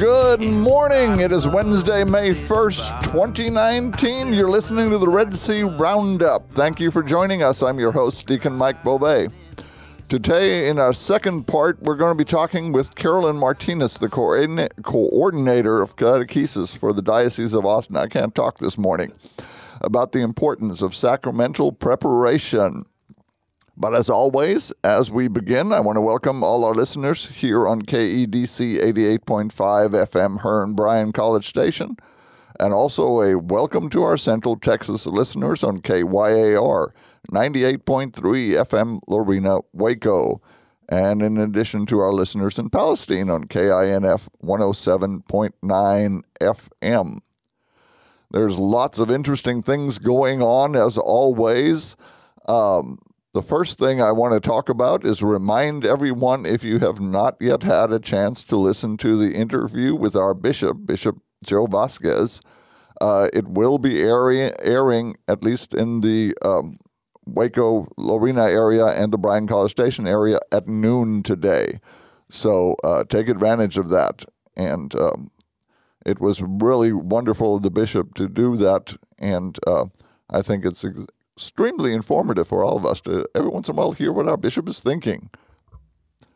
Good morning. It is Wednesday, May 1st, 2019. You're listening to the Red C Roundup. Thank you for joining us. I'm your host, Deacon Mike Beauvais. Today, in our second part, we're going to be talking with Carolyn Martinez, the coordinator of catechesis for the Diocese of Austin. I can't talk this morning about the importance of sacramental preparation. But as always, as we begin, I want to welcome all our listeners here on KEDC 88.5 FM Hearne Bryan College Station, and also a welcome to our Central Texas listeners on KYAR 98.3 FM Lorena Waco, and in addition to our listeners in Palestine on KINF 107.9 FM. There's lots of interesting things going on as always. Um, the first thing I want to talk about is remind everyone if you have not yet had a chance to listen to the interview with our bishop, Bishop Joe Vasquez. Uh, it will be airing, airing, at least in the um, Waco, Lorena area and the Bryan College Station area at noon today. So uh, take advantage of that. And um, it was really wonderful of the bishop to do that. And uh, I think it's extremely informative for all of us to every once in a while hear what our bishop is thinking.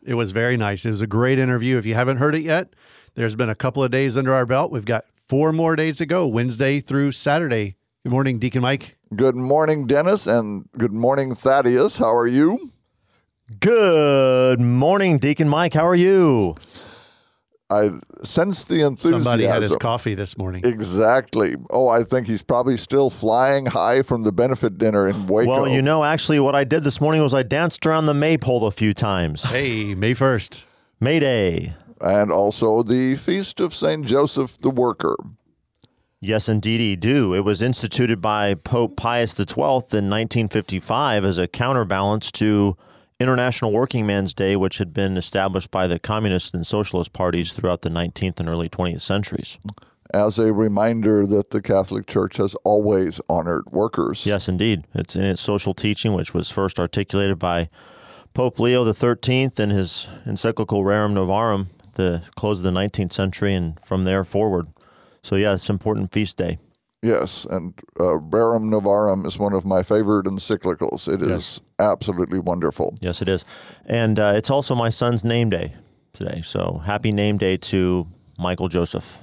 It was very nice. It was a great interview. If you haven't heard it yet, there's been a couple of days under our belt. We've got four more days to go, Wednesday through Saturday. Good morning, Deacon Mike. Good morning, Dennis, and good morning, Thaddeus. How are you? Good morning, Deacon Mike. How are you? I sense the enthusiasm. Somebody had his coffee this morning. Exactly. Oh, I think he's probably still flying high from the benefit dinner in Waco. Well, you know, actually, what I did this morning was I danced around the maypole a few times. Hey, May 1st. May Day. And also the Feast of St. Joseph the Worker. Yes, indeed, he do. It was instituted by Pope Pius XII in 1955 as a counterbalance to International Working Man's Day, which had been established by the communist and socialist parties throughout the 19th and early 20th centuries. As a reminder that the Catholic Church has always honored workers. Yes, indeed. It's in its social teaching, which was first articulated by Pope Leo XIII in his encyclical Rerum Novarum, the close of the 19th century, and from there forward. So, yeah, it's an important feast day. Yes, and uh, Rerum Novarum is one of my favorite encyclicals. It is Yes. absolutely wonderful. Yes, it is. And uh, it's also my son's name day today. So, happy name day to Michael Joseph.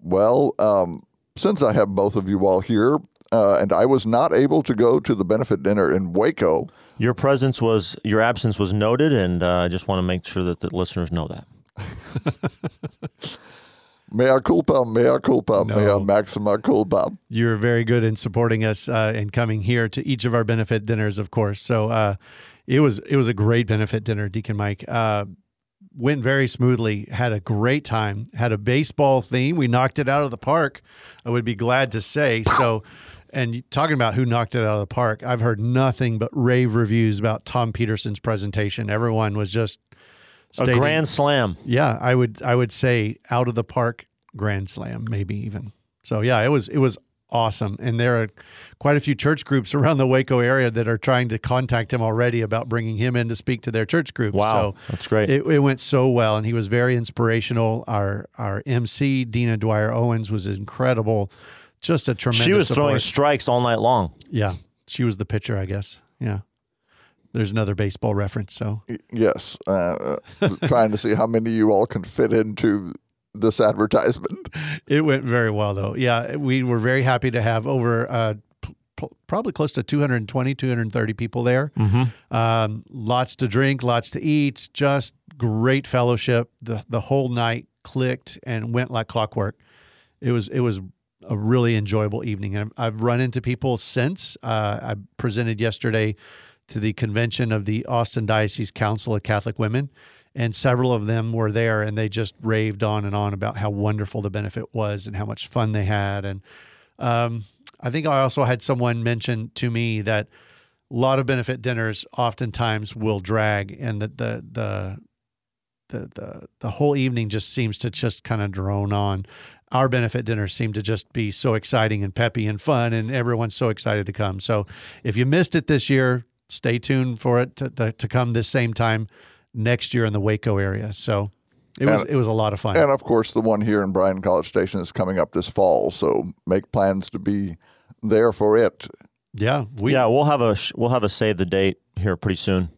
Well, um, since I have both of you all here, uh, and I was not able to go to the benefit dinner in Waco, Your presence was, your absence was noted, and uh, I just want to make sure that the listeners know that. mea culpa, mea culpa, No. mea maxima culpa. You're very good in supporting us uh, and coming here to each of our benefit dinners, of course. So uh, it was it was a great benefit dinner, Deacon Mike. Uh, went very smoothly. Had a great time. Had a baseball theme. We knocked it out of the park. I would be glad to say so. And talking about who knocked it out of the park, I've heard nothing but rave reviews about Tom Peterson's presentation. Everyone was just A grand slam. yeah, I would I would say out of the park grand slam, maybe even. So yeah, it was it was awesome, and there are quite a few church groups around the Waco area that are trying to contact him already about bringing him in to speak to their church groups. Wow, so that's great. it, it went so well, and he was very inspirational. Our our MC Dina Dwyer Owens was incredible, just a tremendous. she was throwing strikes all night long. Yeah, she was the pitcher, I guess. Yeah, there's another baseball reference. So Yes, uh, uh, trying to see how many of you all can fit into this advertisement. It went very well, though. Yeah, we were very happy to have over uh, p- p- probably close to 220, 230 people there. Mm-hmm. Um, lots to drink, lots to eat, just great fellowship. The the whole night clicked and went like clockwork. It was it was a really enjoyable evening. And I've run into people since. Uh, I presented yesterday to the convention of the Austin Diocese Council of Catholic Women, and several of them were there, and they just raved on and on about how wonderful the benefit was and how much fun they had. And um, I think I also had someone mention to me that a lot of benefit dinners oftentimes will drag, and that the the the the the whole evening just seems to just kind of drone on. Our benefit dinners seem to just be so exciting and peppy and fun, and everyone's so excited to come. So if you missed it this year, stay tuned for it to, to, to come this same time next year in the Waco area. So it was And- it was a lot of fun. And of course, the one here in Bryan College Station is coming up this fall, so make plans to be there for it. yeah, we yeah, we'll have a we'll have a save the date here pretty soon.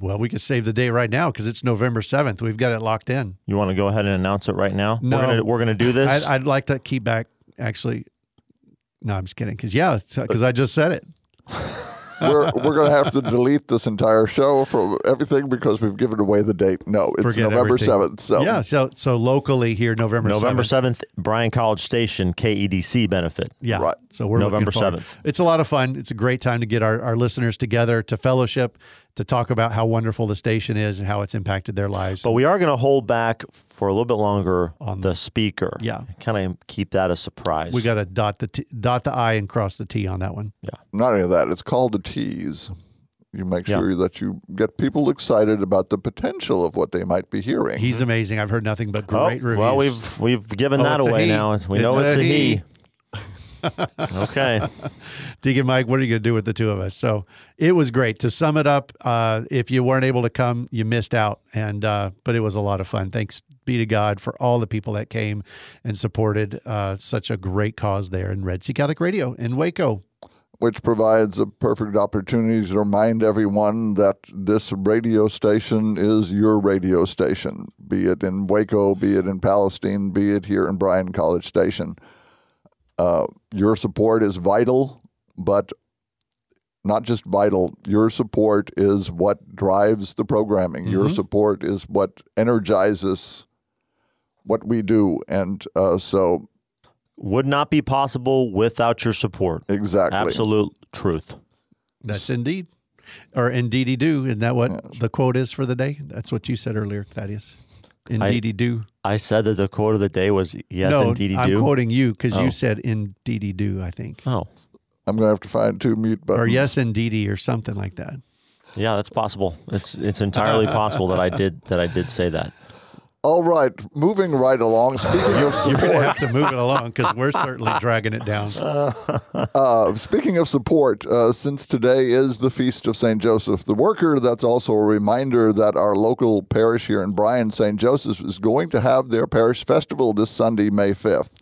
well we could save the day right now because it's November seventh. We've got it locked in. You want to go ahead and announce it right now? No. we're gonna, we're gonna do this. I'd, I'd like to keep back actually. No, I'm just kidding. Because yeah, because uh, I just said it. We're we're going to have to delete this entire show from everything because we've given away the date. No, it's Forget November seventh. So Yeah, so so locally here, November November 7th. Bryan College Station KEDC benefit. Yeah. Right. So we're November 7th. It's a lot of fun. It's a great time to get our, our listeners together to fellowship, to talk about how wonderful the station is and how it's impacted their lives. But we are going to hold back for a little bit longer On the speaker. Yeah. kind of keep that a surprise. we got to dot the t, dot the I and cross the T on that one. Yeah. Not only that, it's called a tease. You make Yeah. sure that you get people excited about the potential of what they might be hearing. He's amazing. I've heard nothing but Oh, great reviews. well, we've we've given Oh, that away now. We know It's it's a a he. he. Okay. Deacon Mike, what are you going to do with the two of us? So it was great. To sum it up, uh, if you weren't able to come, you missed out. And uh, but it was a lot of fun. Thanks be to God for all the people that came and supported uh, such a great cause there in Red C Catholic Radio in Waco. which provides a perfect opportunity to remind everyone that this radio station is your radio station, be it in Waco, be it in Palestine, be it here in Bryan College Station. Uh, your support is vital, but not just vital. Your support is what drives the programming. Your Mhm. support is what energizes what we do. And uh, so, Would not be possible without your support. exactly. Absolute truth. That's indeed, or indeedy do. Isn't that what the quote is for the day? That's what you said earlier, Thaddeus. Indeedy do. I said that the quote of the day was yes, no, indeedy I'm quoting you because Oh. you said indeedy do. I think, oh, I'm going to have to find two mute buttons. or yes, indeedy, or something like that. yeah, that's possible. It's it's entirely possible that I did that I did say that. All right, moving right along. Speaking of support, You're going to have to move it along because we're certainly dragging it down. uh, speaking of support, uh, since today is the feast of Saint Joseph the Worker, that's also a reminder that our local parish here in Bryan, Saint Joseph, is going to have their parish festival this Sunday, May fifth.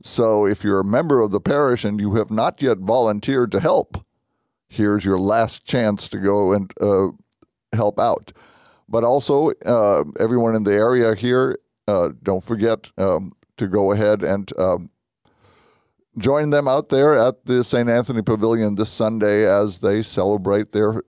So, if you're a member of the parish and you have not yet volunteered to help, here's your last chance to go and uh, help out. But also, uh, everyone in the area here, uh, don't forget um, to go ahead and um, join them out there at the St. Anthony Pavilion this Sunday as they celebrate their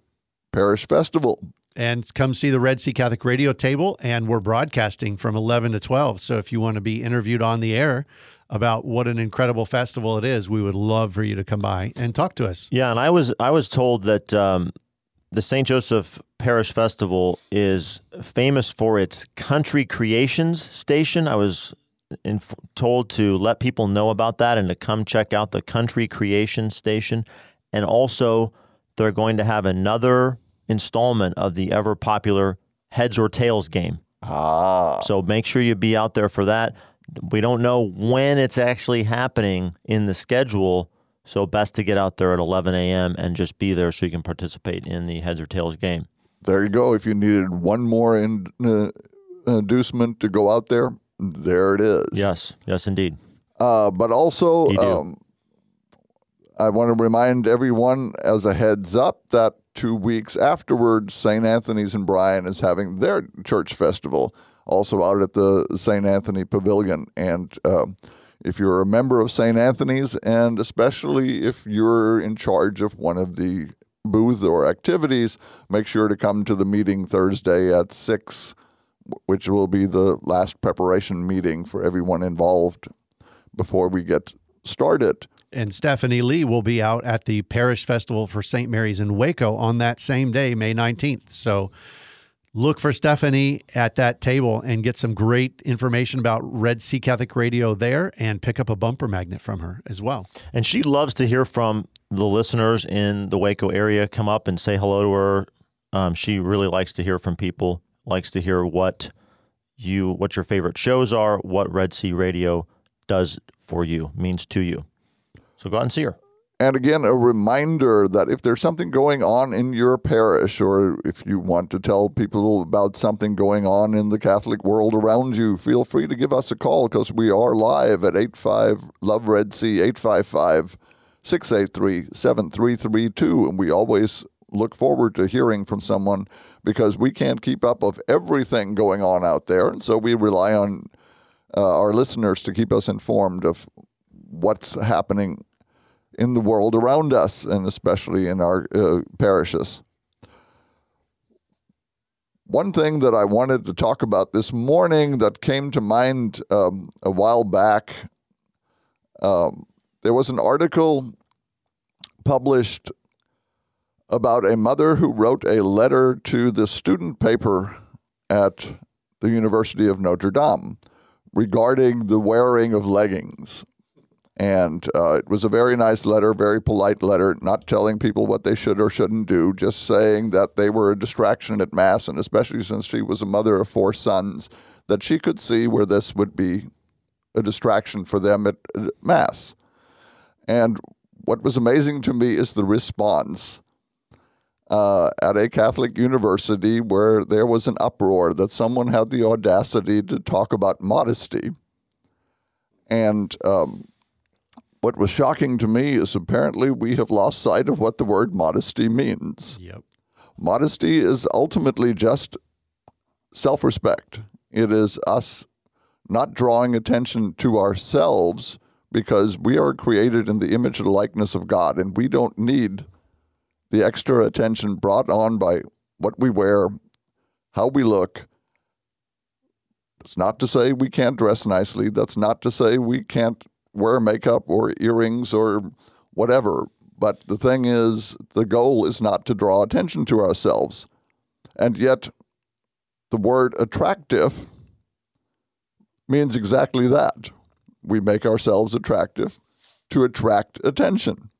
parish festival. and come see the Red C Catholic Radio table. And we're broadcasting from 11 to 12. So if you want to be interviewed on the air about what an incredible festival it is, we would love for you to come by and talk to us. Yeah, and I was I was told that um, the St. Joseph Parish Festival is famous for its country creations station. I was inf- told to let people know about that and to come check out the country creation station, and also they're going to have another installment of the ever popular heads or tails game. Ah, So make sure you be out there for that. We don't know when it's actually happening in the schedule, so best to get out there at 11 a.m. and just be there so you can participate in the heads or tails game. there you go. If you needed one more in, uh, inducement to go out there, there it is. Yes, yes, indeed. Uh, but also, um, I want to remind everyone as a heads up that two weeks afterwards, St. Anthony's and Bryan is having their church festival, also out at the St. Anthony Pavilion. And um, if you're a member of St. Anthony's, and especially if you're in charge of one of the booths or activities, make sure to come to the meeting Thursday at 6, which will be the last preparation meeting for everyone involved before we get started. And Stephanie Lee will be out at the Parish Festival for St. Mary's in Waco on that same day, May 19th. So look for Stephanie at that table and get some great information about Red C Catholic Radio there and pick up a bumper magnet from her as well. And she loves to hear from the listeners in the Waco area. Come up and say hello to her. Um, she really likes to hear from people, likes to hear what you what your favorite shows are, what Red C Radio does for you, means to you. So go out and see her. And again, a reminder that if there's something going on in your parish, or if you want to tell people about something going on in the Catholic world around you, feel free to give us a call because we are live at 85 Love Red C 855 683 7332. And we always look forward to hearing from someone because we can't keep up of everything going on out there. And so we rely on uh, our listeners to keep us informed of what's happening in the world around us, and especially in our uh, parishes. One thing that I wanted to talk about this morning that came to mind um, a while back um, there was an article published about a mother who wrote a letter to the student paper at the University of Notre Dame regarding the wearing of leggings. And uh, it was a very nice letter, very polite letter, not telling people what they should or shouldn't do, just saying that they were a distraction at Mass, and especially since she was a mother of four sons, that she could see where this would be a distraction for them at, at Mass. And what was amazing to me is the response. Uh, at a Catholic university where there was an uproar that someone had the audacity to talk about modesty. And um, what was shocking to me is apparently we have lost sight of what the word modesty means. Yep. Modesty is ultimately just self respect. It is us not drawing attention to ourselves because we are created in the image and likeness of God, and we don't need the extra attention brought on by what we wear, how we look. That's not to say we can't dress nicely. That's not to say we can't wear makeup or earrings or whatever. But the thing is, the goal is not to draw attention to ourselves. And yet, the word attractive means exactly that. We make ourselves attractive to attract attention.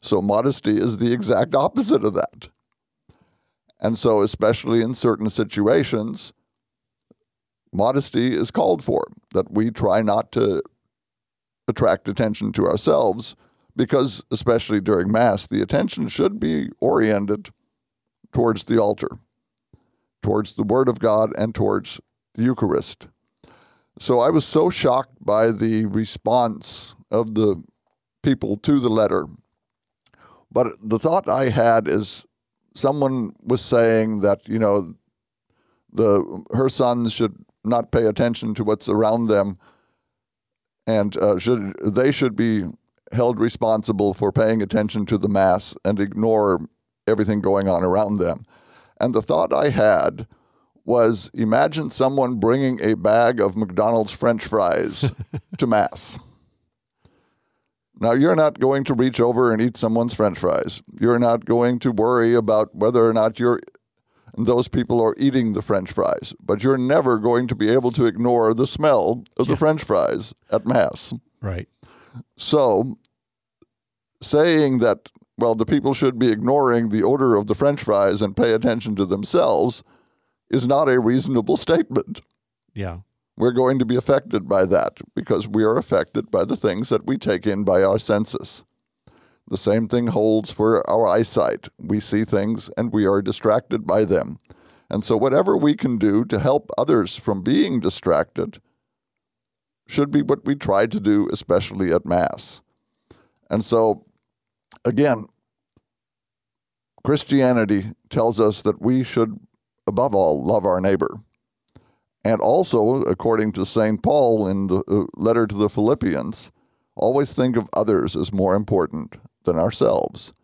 So, modesty is the exact opposite of that. And so, especially in certain situations, modesty is called for, that we try not to attract attention to ourselves because, especially during Mass, the attention should be oriented towards the altar, towards the Word of God, and towards the Eucharist. So I was so shocked by the response of the people to the letter. But the thought I had is someone was saying that, you know, the her sons should not pay attention to what's around them and uh, should they should be held responsible for paying attention to the mass and ignore everything going on around them. And the thought I had was imagine someone bringing a bag of McDonald's french fries to mass. Now, you're not going to reach over and eat someone's french fries. You're not going to worry about whether or not you're those people are eating the french fries, but you're never going to be able to ignore the smell of the french fries at mass. Right. So, saying that, well, the people should be ignoring the odor of the french fries and pay attention to themselves is not a reasonable statement. Yeah. We're going to be affected by that because we are affected by the things that we take in by our senses. The same thing holds for our eyesight. We see things and we are distracted by them. And so, whatever we can do to help others from being distracted should be what we try to do, especially at Mass. And so, again, Christianity tells us that we should, above all, love our neighbor. And also, according to St. Paul in the uh, letter to the Philippians, always think of others as more important than ourselves.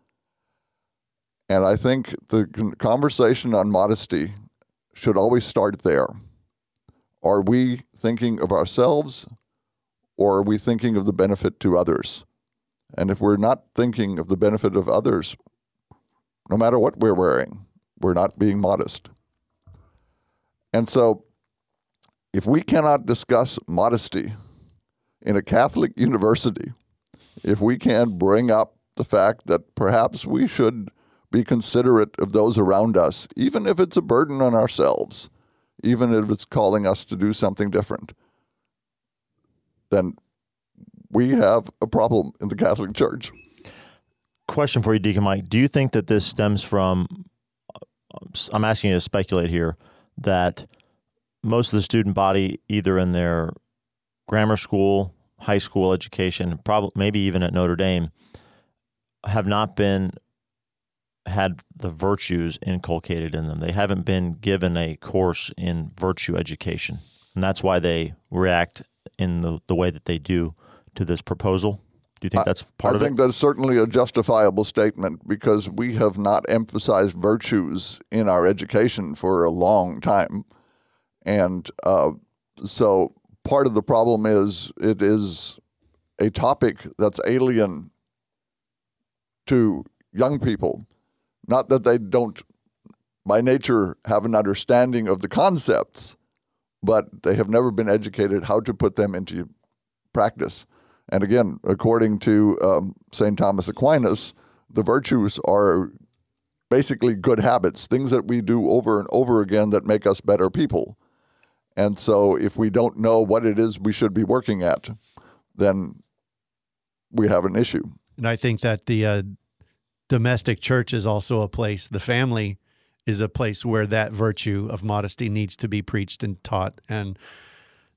And I think the conversation on modesty should always start there. Are we thinking of ourselves or are we thinking of the benefit to others? And if we're not thinking of the benefit of others, no matter what we're wearing, we're not being modest. And so, if we cannot discuss modesty in a Catholic university, if we can bring up the fact that perhaps we should be considerate of those around us, even if it's a burden on ourselves, even if it's calling us to do something different, then we have a problem in the Catholic Church. Question for you, Deacon Mike. Do you think that this stems from, uh, I'm asking you to speculate here, that most of the student body, either in their grammar school, high school education, probably maybe even at Notre Dame, have not been had the virtues inculcated in them. They haven't been given a course in virtue education. And that's why they react in the, the way that they do to this proposal. Do you think that's part I of it? I think that's certainly a justifiable statement because we have not emphasized virtues in our education for a long time. And uh, so part of the problem is it is a topic that's alien to young people. Not that they don't, by nature, have an understanding of the concepts, but they have never been educated how to put them into practice. And again, according to um, St. Thomas Aquinas, the virtues are basically good habits, things that we do over and over again that make us better people. And so, if we don't know what it is we should be working at, then we have an issue. And I think that the uh, domestic church is also a place, the family is a place where that virtue of modesty needs to be preached and taught. And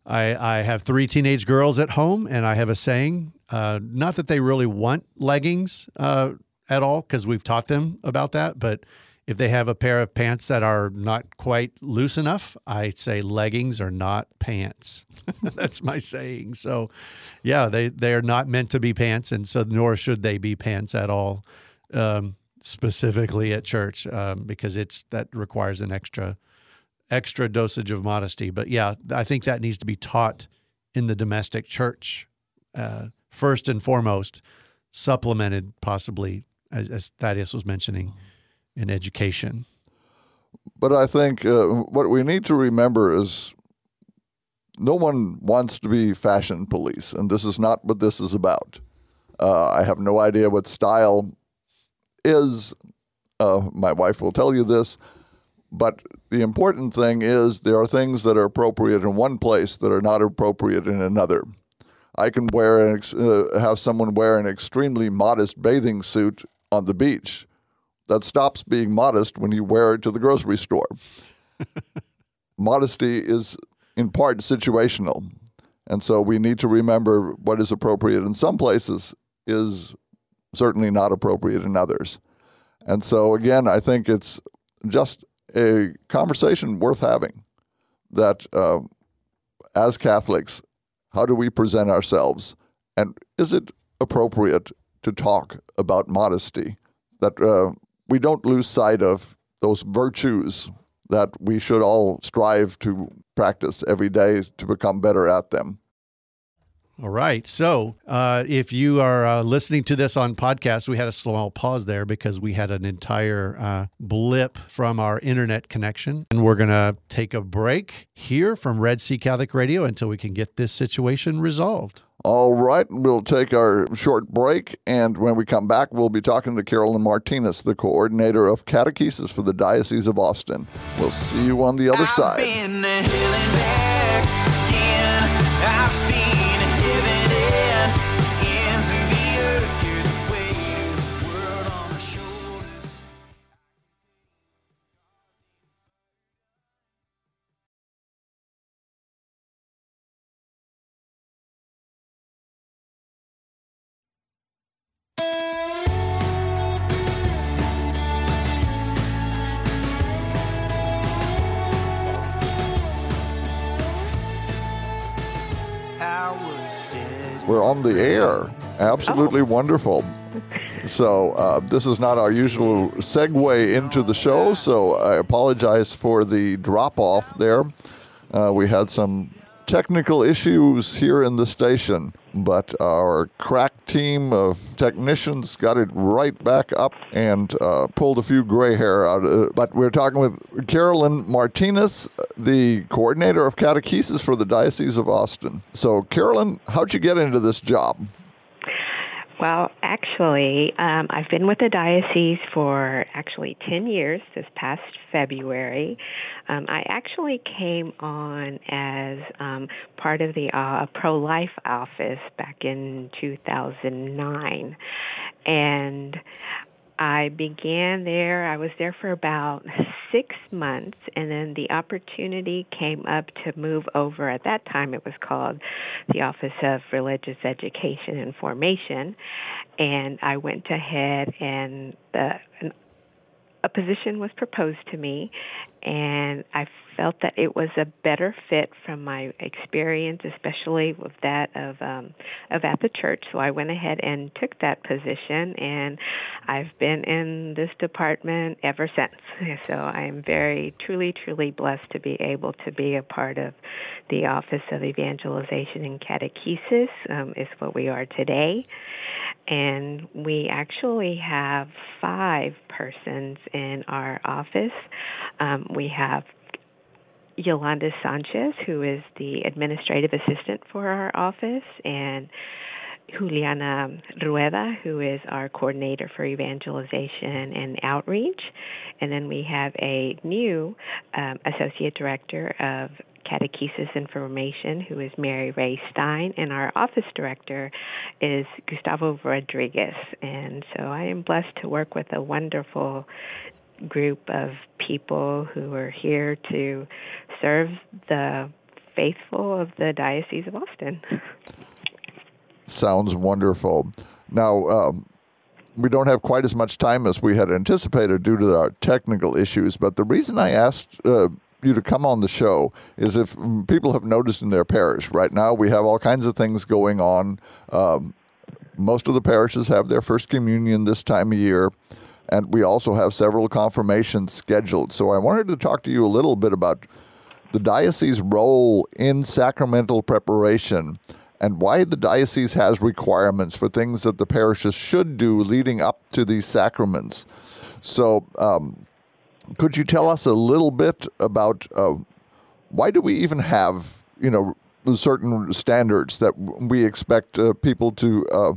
I, I have three teenage girls at home, and I have a saying uh, not that they really want leggings uh, at all, because we've taught them about that, but if they have a pair of pants that are not quite loose enough, I say leggings are not pants. That's my saying. So, yeah, they they are not meant to be pants, and so nor should they be pants at all. Um, specifically at church, um, because it's that requires an extra extra dosage of modesty. But yeah, I think that needs to be taught in the domestic church uh, first and foremost, supplemented possibly as, as Thaddeus was mentioning in education. But I think uh, what we need to remember is no one wants to be fashion police, and this is not what this is about. Uh, I have no idea what style is. Uh, my wife will tell you this. But the important thing is there are things that are appropriate in one place that are not appropriate in another. I can wear an ex- uh, have someone wear an extremely modest bathing suit on the beach. That stops being modest when you wear it to the grocery store. Modesty is in part situational. And so we need to remember what is appropriate in some places is certainly not appropriate in others. And so, again, I think it's just a conversation worth having that uh, as Catholics, how do we present ourselves? And is it appropriate to talk about modesty? That uh, we don't lose sight of those virtues that we should all strive to practice every day to become better at them. All right. So, uh, if you are uh, listening to this on podcast, we had a small pause there because we had an entire uh, blip from our internet connection. And we're going to take a break here from Red C Catholic Radio until we can get this situation resolved. All right, we'll take our short break, and when we come back, we'll be talking to Carolyn Martinez, the coordinator of catechesis for the Diocese of Austin. We'll see you on the other I've side. We're on the air. Absolutely wonderful. So, uh, this is not our usual segue into the show, so I apologize for the drop off there. Uh, we had some technical issues here in the station, but our crack team of technicians got it right back up and uh, pulled a few gray hair out of it. But we're talking with Carolyn Martinez, the coordinator of catechesis for the Diocese of Austin. So, Carolyn, how'd you get into this job? Well, actually, um, I've been with the diocese for actually 10 years this past February. Um, I actually came on as um, part of the uh, pro life office back in 2009. And I began there. I was there for about six months, and then the opportunity came up to move over. At that time, it was called the Office of Religious Education and Formation, and I went ahead and the a position was proposed to me, and I felt that it was a better fit from my experience, especially with that of um, of at the church. So I went ahead and took that position, and I've been in this department ever since. So I am very, truly, truly blessed to be able to be a part of the Office of Evangelization and Catechesis. Um, is what we are today and we actually have five persons in our office. Um, we have Yolanda Sanchez, who is the administrative assistant for our office, and Juliana Rueda, who is our coordinator for evangelization and outreach. And then we have a new um, associate director of catechesis information, who is Mary Ray Stein, and our office director is Gustavo Rodriguez. And so I am blessed to work with a wonderful group of people who are here to serve the faithful of the Diocese of Austin. Sounds wonderful. Now, um, we don't have quite as much time as we had anticipated due to our technical issues, but the reason I asked uh, you to come on the show is if mm, people have noticed in their parish right now we have all kinds of things going on. Um, most of the parishes have their first communion this time of year, and we also have several confirmations scheduled. So I wanted to talk to you a little bit about the diocese role in sacramental preparation and why the diocese has requirements for things that the parishes should do leading up to these sacraments. So, um, could you tell us a little bit about uh, why do we even have you know certain standards that we expect uh, people to uh,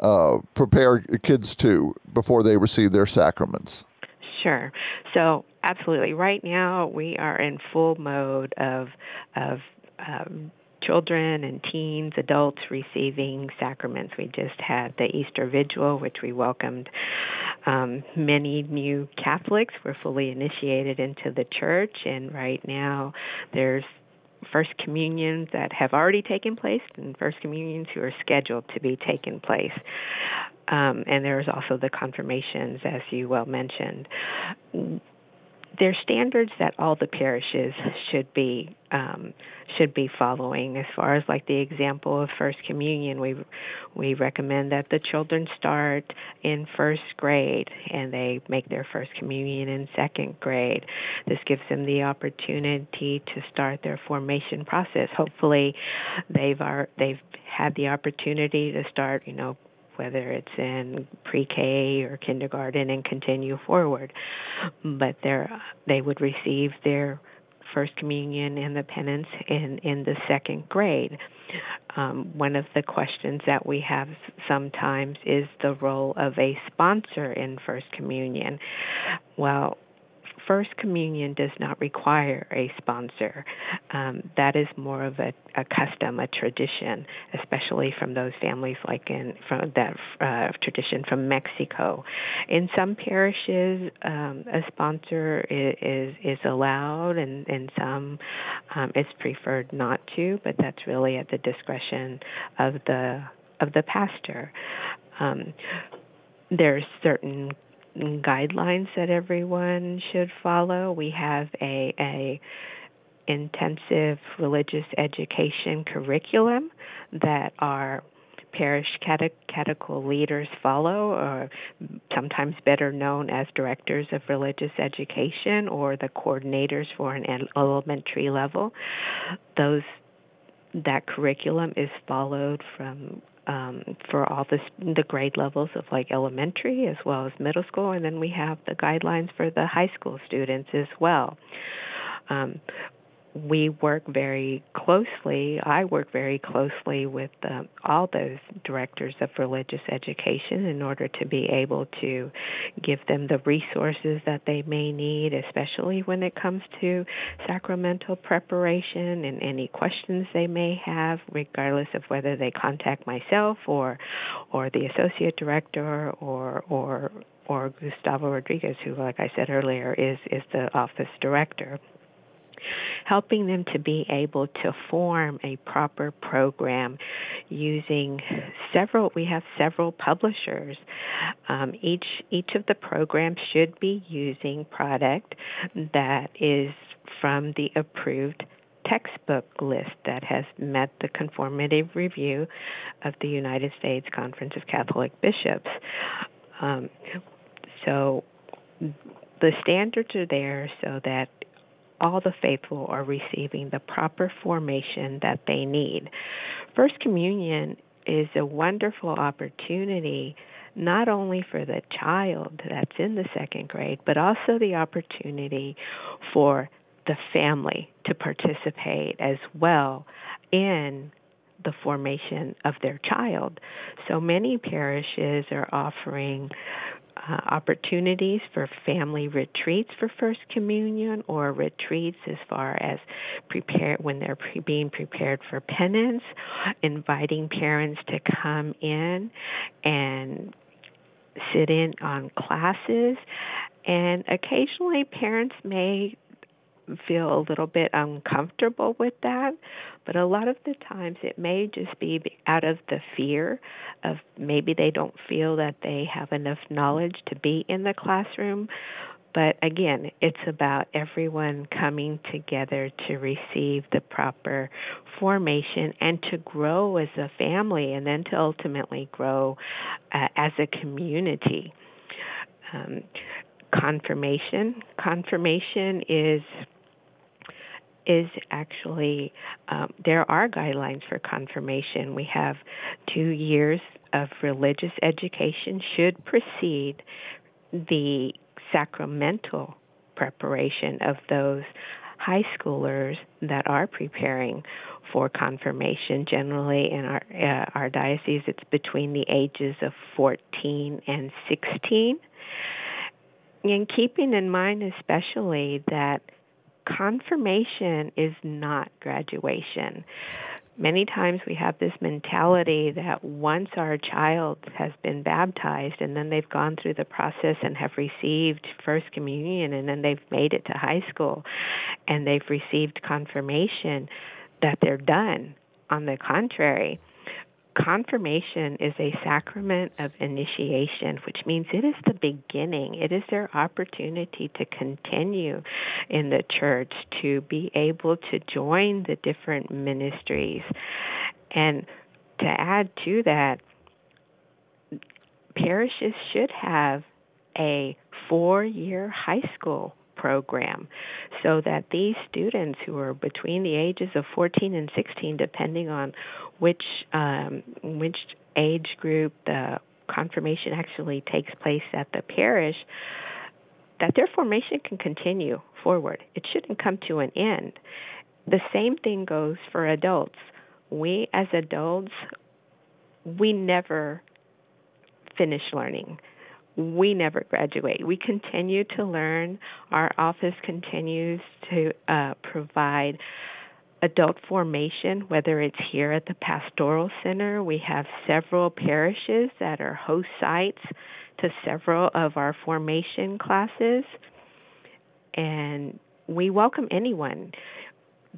uh, prepare kids to before they receive their sacraments? Sure. So absolutely. Right now we are in full mode of of um, children and teens, adults receiving sacraments. We just had the Easter Vigil, which we welcomed um, many new Catholics. We're fully initiated into the church, and right now there's First Communions that have already taken place and First Communions who are scheduled to be taken place. Um, and there's also the confirmations, as you well mentioned There are standards that all the parishes should be um, should be following. As far as like the example of First Communion, we we recommend that the children start in first grade and they make their first communion in second grade. This gives them the opportunity to start their formation process. Hopefully, they've are they've had the opportunity to start, you know, whether it's in pre-K or kindergarten and continue forward. But they they would receive their first communion and the penance in in the second grade. Um, one of the questions that we have sometimes is the role of a sponsor in first communion. Well, First Communion does not require a sponsor. Um, that is more of a, a, custom, a tradition, especially from those families like in from that uh, tradition from Mexico. In some parishes, um, a sponsor is, is, is allowed, and in some um, it's preferred not to. But that's really at the discretion of the of the pastor. Um, there's certain guidelines that everyone should follow. We have a, a intensive religious education curriculum that our parish catechetical leaders follow, or sometimes better known as directors of religious education or the coordinators for an elementary level. Those that curriculum is followed from um, for all the the grade levels of like elementary as well as middle school, and then we have the guidelines for the high school students as well. Um, we work very closely. I work very closely with um, all those directors of religious education in order to be able to give them the resources that they may need, especially when it comes to sacramental preparation and any questions they may have, regardless of whether they contact myself or or the associate director or or or Gustavo Rodriguez, who, like I said earlier, is is the office director helping them to be able to form a proper program using several we have several publishers um, each each of the programs should be using product that is from the approved textbook list that has met the conformative review of the United States Conference of Catholic Bishops. Um, so the standards are there so that all the faithful are receiving the proper formation that they need. First Communion is a wonderful opportunity not only for the child that's in the second grade, but also the opportunity for the family to participate as well in the formation of their child. So many parishes are offering uh, opportunities for family retreats for First Communion or retreats as far as prepare when they're pre- being prepared for penance, inviting parents to come in and sit in on classes. And occasionally, parents may feel a little bit uncomfortable with that, but a lot of the times it may just be out of the fear of maybe they don't feel that they have enough knowledge to be in the classroom. But again, it's about everyone coming together to receive the proper formation and to grow as a family and then to ultimately grow uh, as a community. Um, confirmation. Confirmation is is actually um, there are guidelines for confirmation. We have two years of religious education should precede the sacramental preparation of those high schoolers that are preparing for confirmation. Generally, in our uh, our diocese, it's between the ages of 14 and 16. And keeping in mind, especially that confirmation is not graduation. Many times we have this mentality that once our child has been baptized and then they've gone through the process and have received First Communion and then they've made it to high school and they've received confirmation, that they're done. On the contrary, confirmation is a sacrament of initiation, which means it is the beginning. It is their opportunity to continue in the church, to be able to join the different ministries. And to add to that, parishes should have a four year high school program so that these students who are between the ages of 14 and 16 depending on which um, which age group the confirmation actually takes place at the parish that their formation can continue forward it shouldn't come to an end the same thing goes for adults we as adults we never finish learning we never graduate. We continue to learn. Our office continues to uh, provide adult formation, whether it's here at the Pastoral Center. We have several parishes that are host sites to several of our formation classes. And we welcome anyone.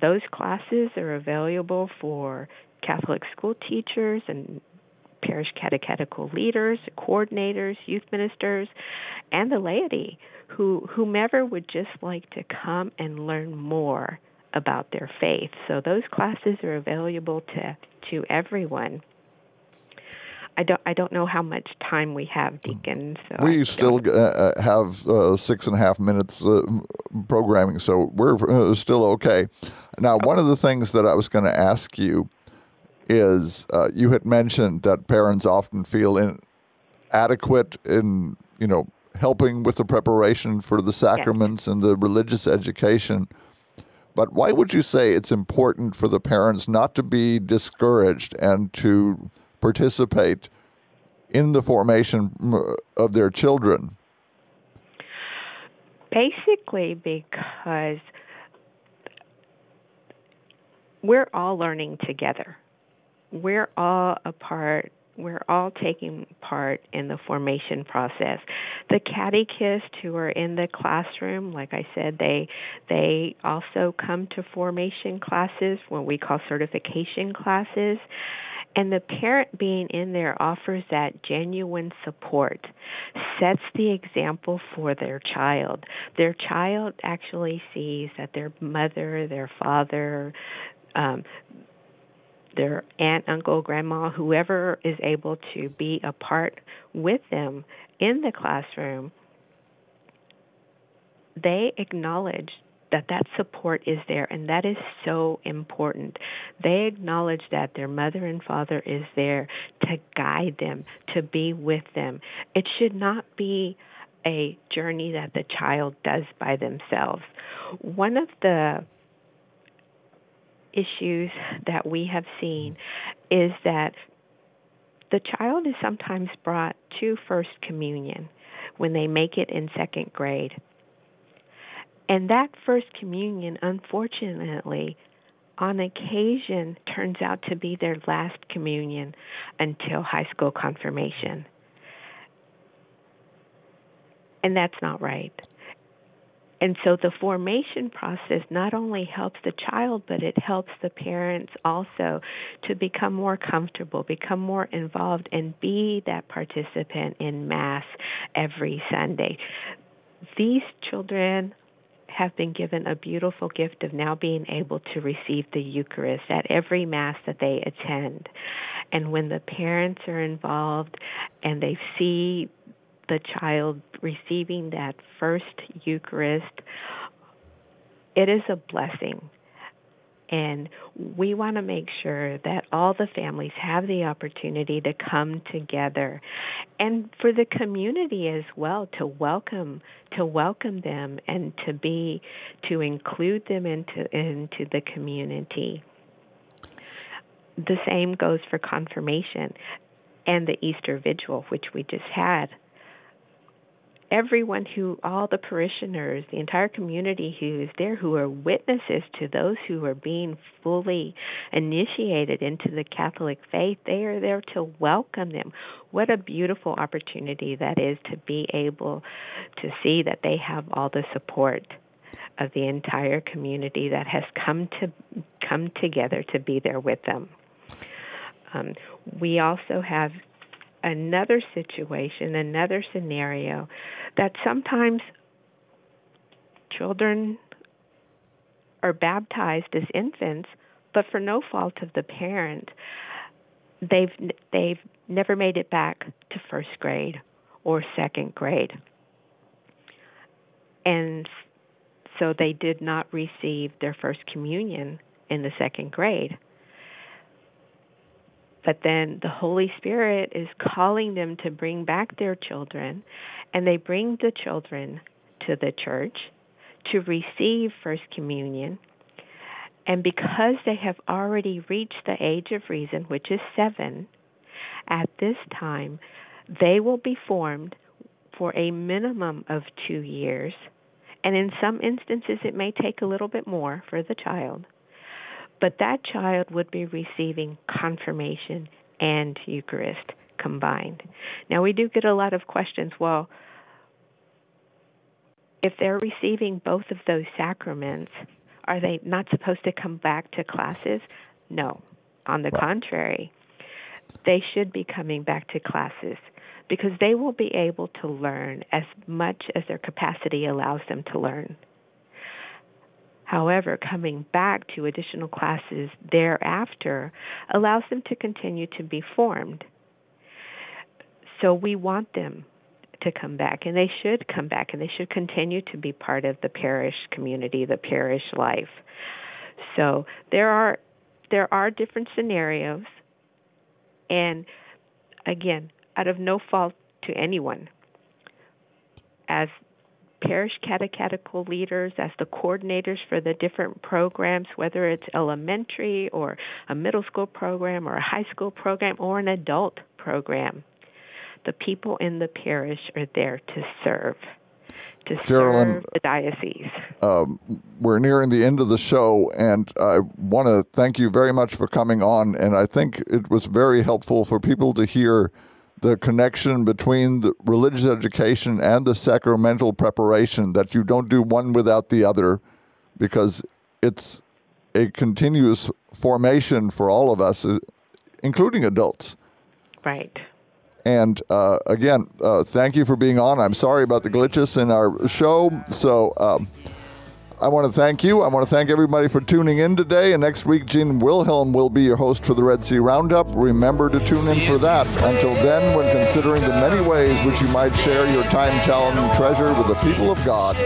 Those classes are available for Catholic school teachers and parish catechetical leaders, coordinators, youth ministers, and the laity who whomever would just like to come and learn more about their faith. So those classes are available to to everyone. I don't I don't know how much time we have, Deacon. So We don't- still uh, uh, have uh, six and a half minutes uh, programming, so we're uh, still okay. Now, one of the things that I was going to ask you is uh, you had mentioned that parents often feel inadequate in, you know, helping with the preparation for the sacraments and the religious education. But why would you say it's important for the parents not to be discouraged and to participate in the formation of their children? basically because we're all learning together. We're all a part we're all taking part in the formation process. The catechists who are in the classroom, like I said, they they also come to formation classes, what we call certification classes. And the parent being in there offers that genuine support, sets the example for their child. Their child actually sees that their mother, their father, um, their aunt, uncle, grandma, whoever is able to be a part with them in the classroom, they acknowledge that that support is there and that is so important. They acknowledge that their mother and father is there to guide them, to be with them. It should not be a journey that the child does by themselves. One of the issues that we have seen is that the child is sometimes brought to First Communion when they make it in second grade. And that First Communion, unfortunately, on occasion turns out to be their last communion until high school confirmation. And that's not right. And so the formation process not only helps the child, but it helps the parents also to become more comfortable, become more involved, and be that participant in Mass every Sunday. These children have been given a beautiful gift of now being able to receive the Eucharist at every Mass that they attend. And when the parents are involved and they see the child receiving that first Eucharist, it is a blessing. And we want to make sure that all the families have the opportunity to come together and for the community as well to welcome to welcome them and to be to include them into into the community. The same goes for confirmation and the Easter vigil which we just had everyone who, all the parishioners, the entire community who is there, who are witnesses to those who are being fully initiated into the Catholic faith, they are there to welcome them. What a beautiful opportunity that is to be able to see that they have all the support of the entire community that has come to come together to be there with them. Um, we also have another situation, another scenario that sometimes children are baptized as infants, but for no fault of the parent, they've they've never made it back to first grade or second grade. And so they did not receive their first communion in the second grade but then the Holy Spirit is calling them to bring back their children, and they bring the children to the church to receive First Communion. And because they have already reached the age of reason, which is seven, at this time, they will be formed for a minimum of two years. And in some instances, it may take a little bit more for the child but that child would be receiving confirmation and Eucharist combined. Now, we do get a lot of questions well, if they're receiving both of those sacraments, are they not supposed to come back to classes? No. On the contrary, they should be coming back to classes because they will be able to learn as much as their capacity allows them to learn. However, coming back to additional classes thereafter allows them to continue to be formed. so we want them to come back, and they should come back, and they should continue to be part of the parish community, the parish life. So there are there are different scenarios, and again, out of no fault to anyone, as parish catechetical leaders, as the coordinators for the different programs, whether it's elementary or a middle school program or a high school program or an adult program, the people in the parish are there to serve, to Carolyn, serve the diocese. Um, we're nearing the end of the show, and I want to thank you very much for coming on. And I think it was very helpful for people to hear the connection between the religious education and the sacramental preparation, that you don't do one without the other, because it's a continuous formation for all of us, uh, including adults. Right. And uh, again, uh, thank you for being on. I'm sorry about the glitches in our show. So um, I want to thank you. I want to thank everybody for tuning in today. And next week, Gene Wilhelm will be your host for the Red C Roundup. Remember to tune in for that. Until then, when considering the many ways which you might share your time, talent, and treasure with the people of God,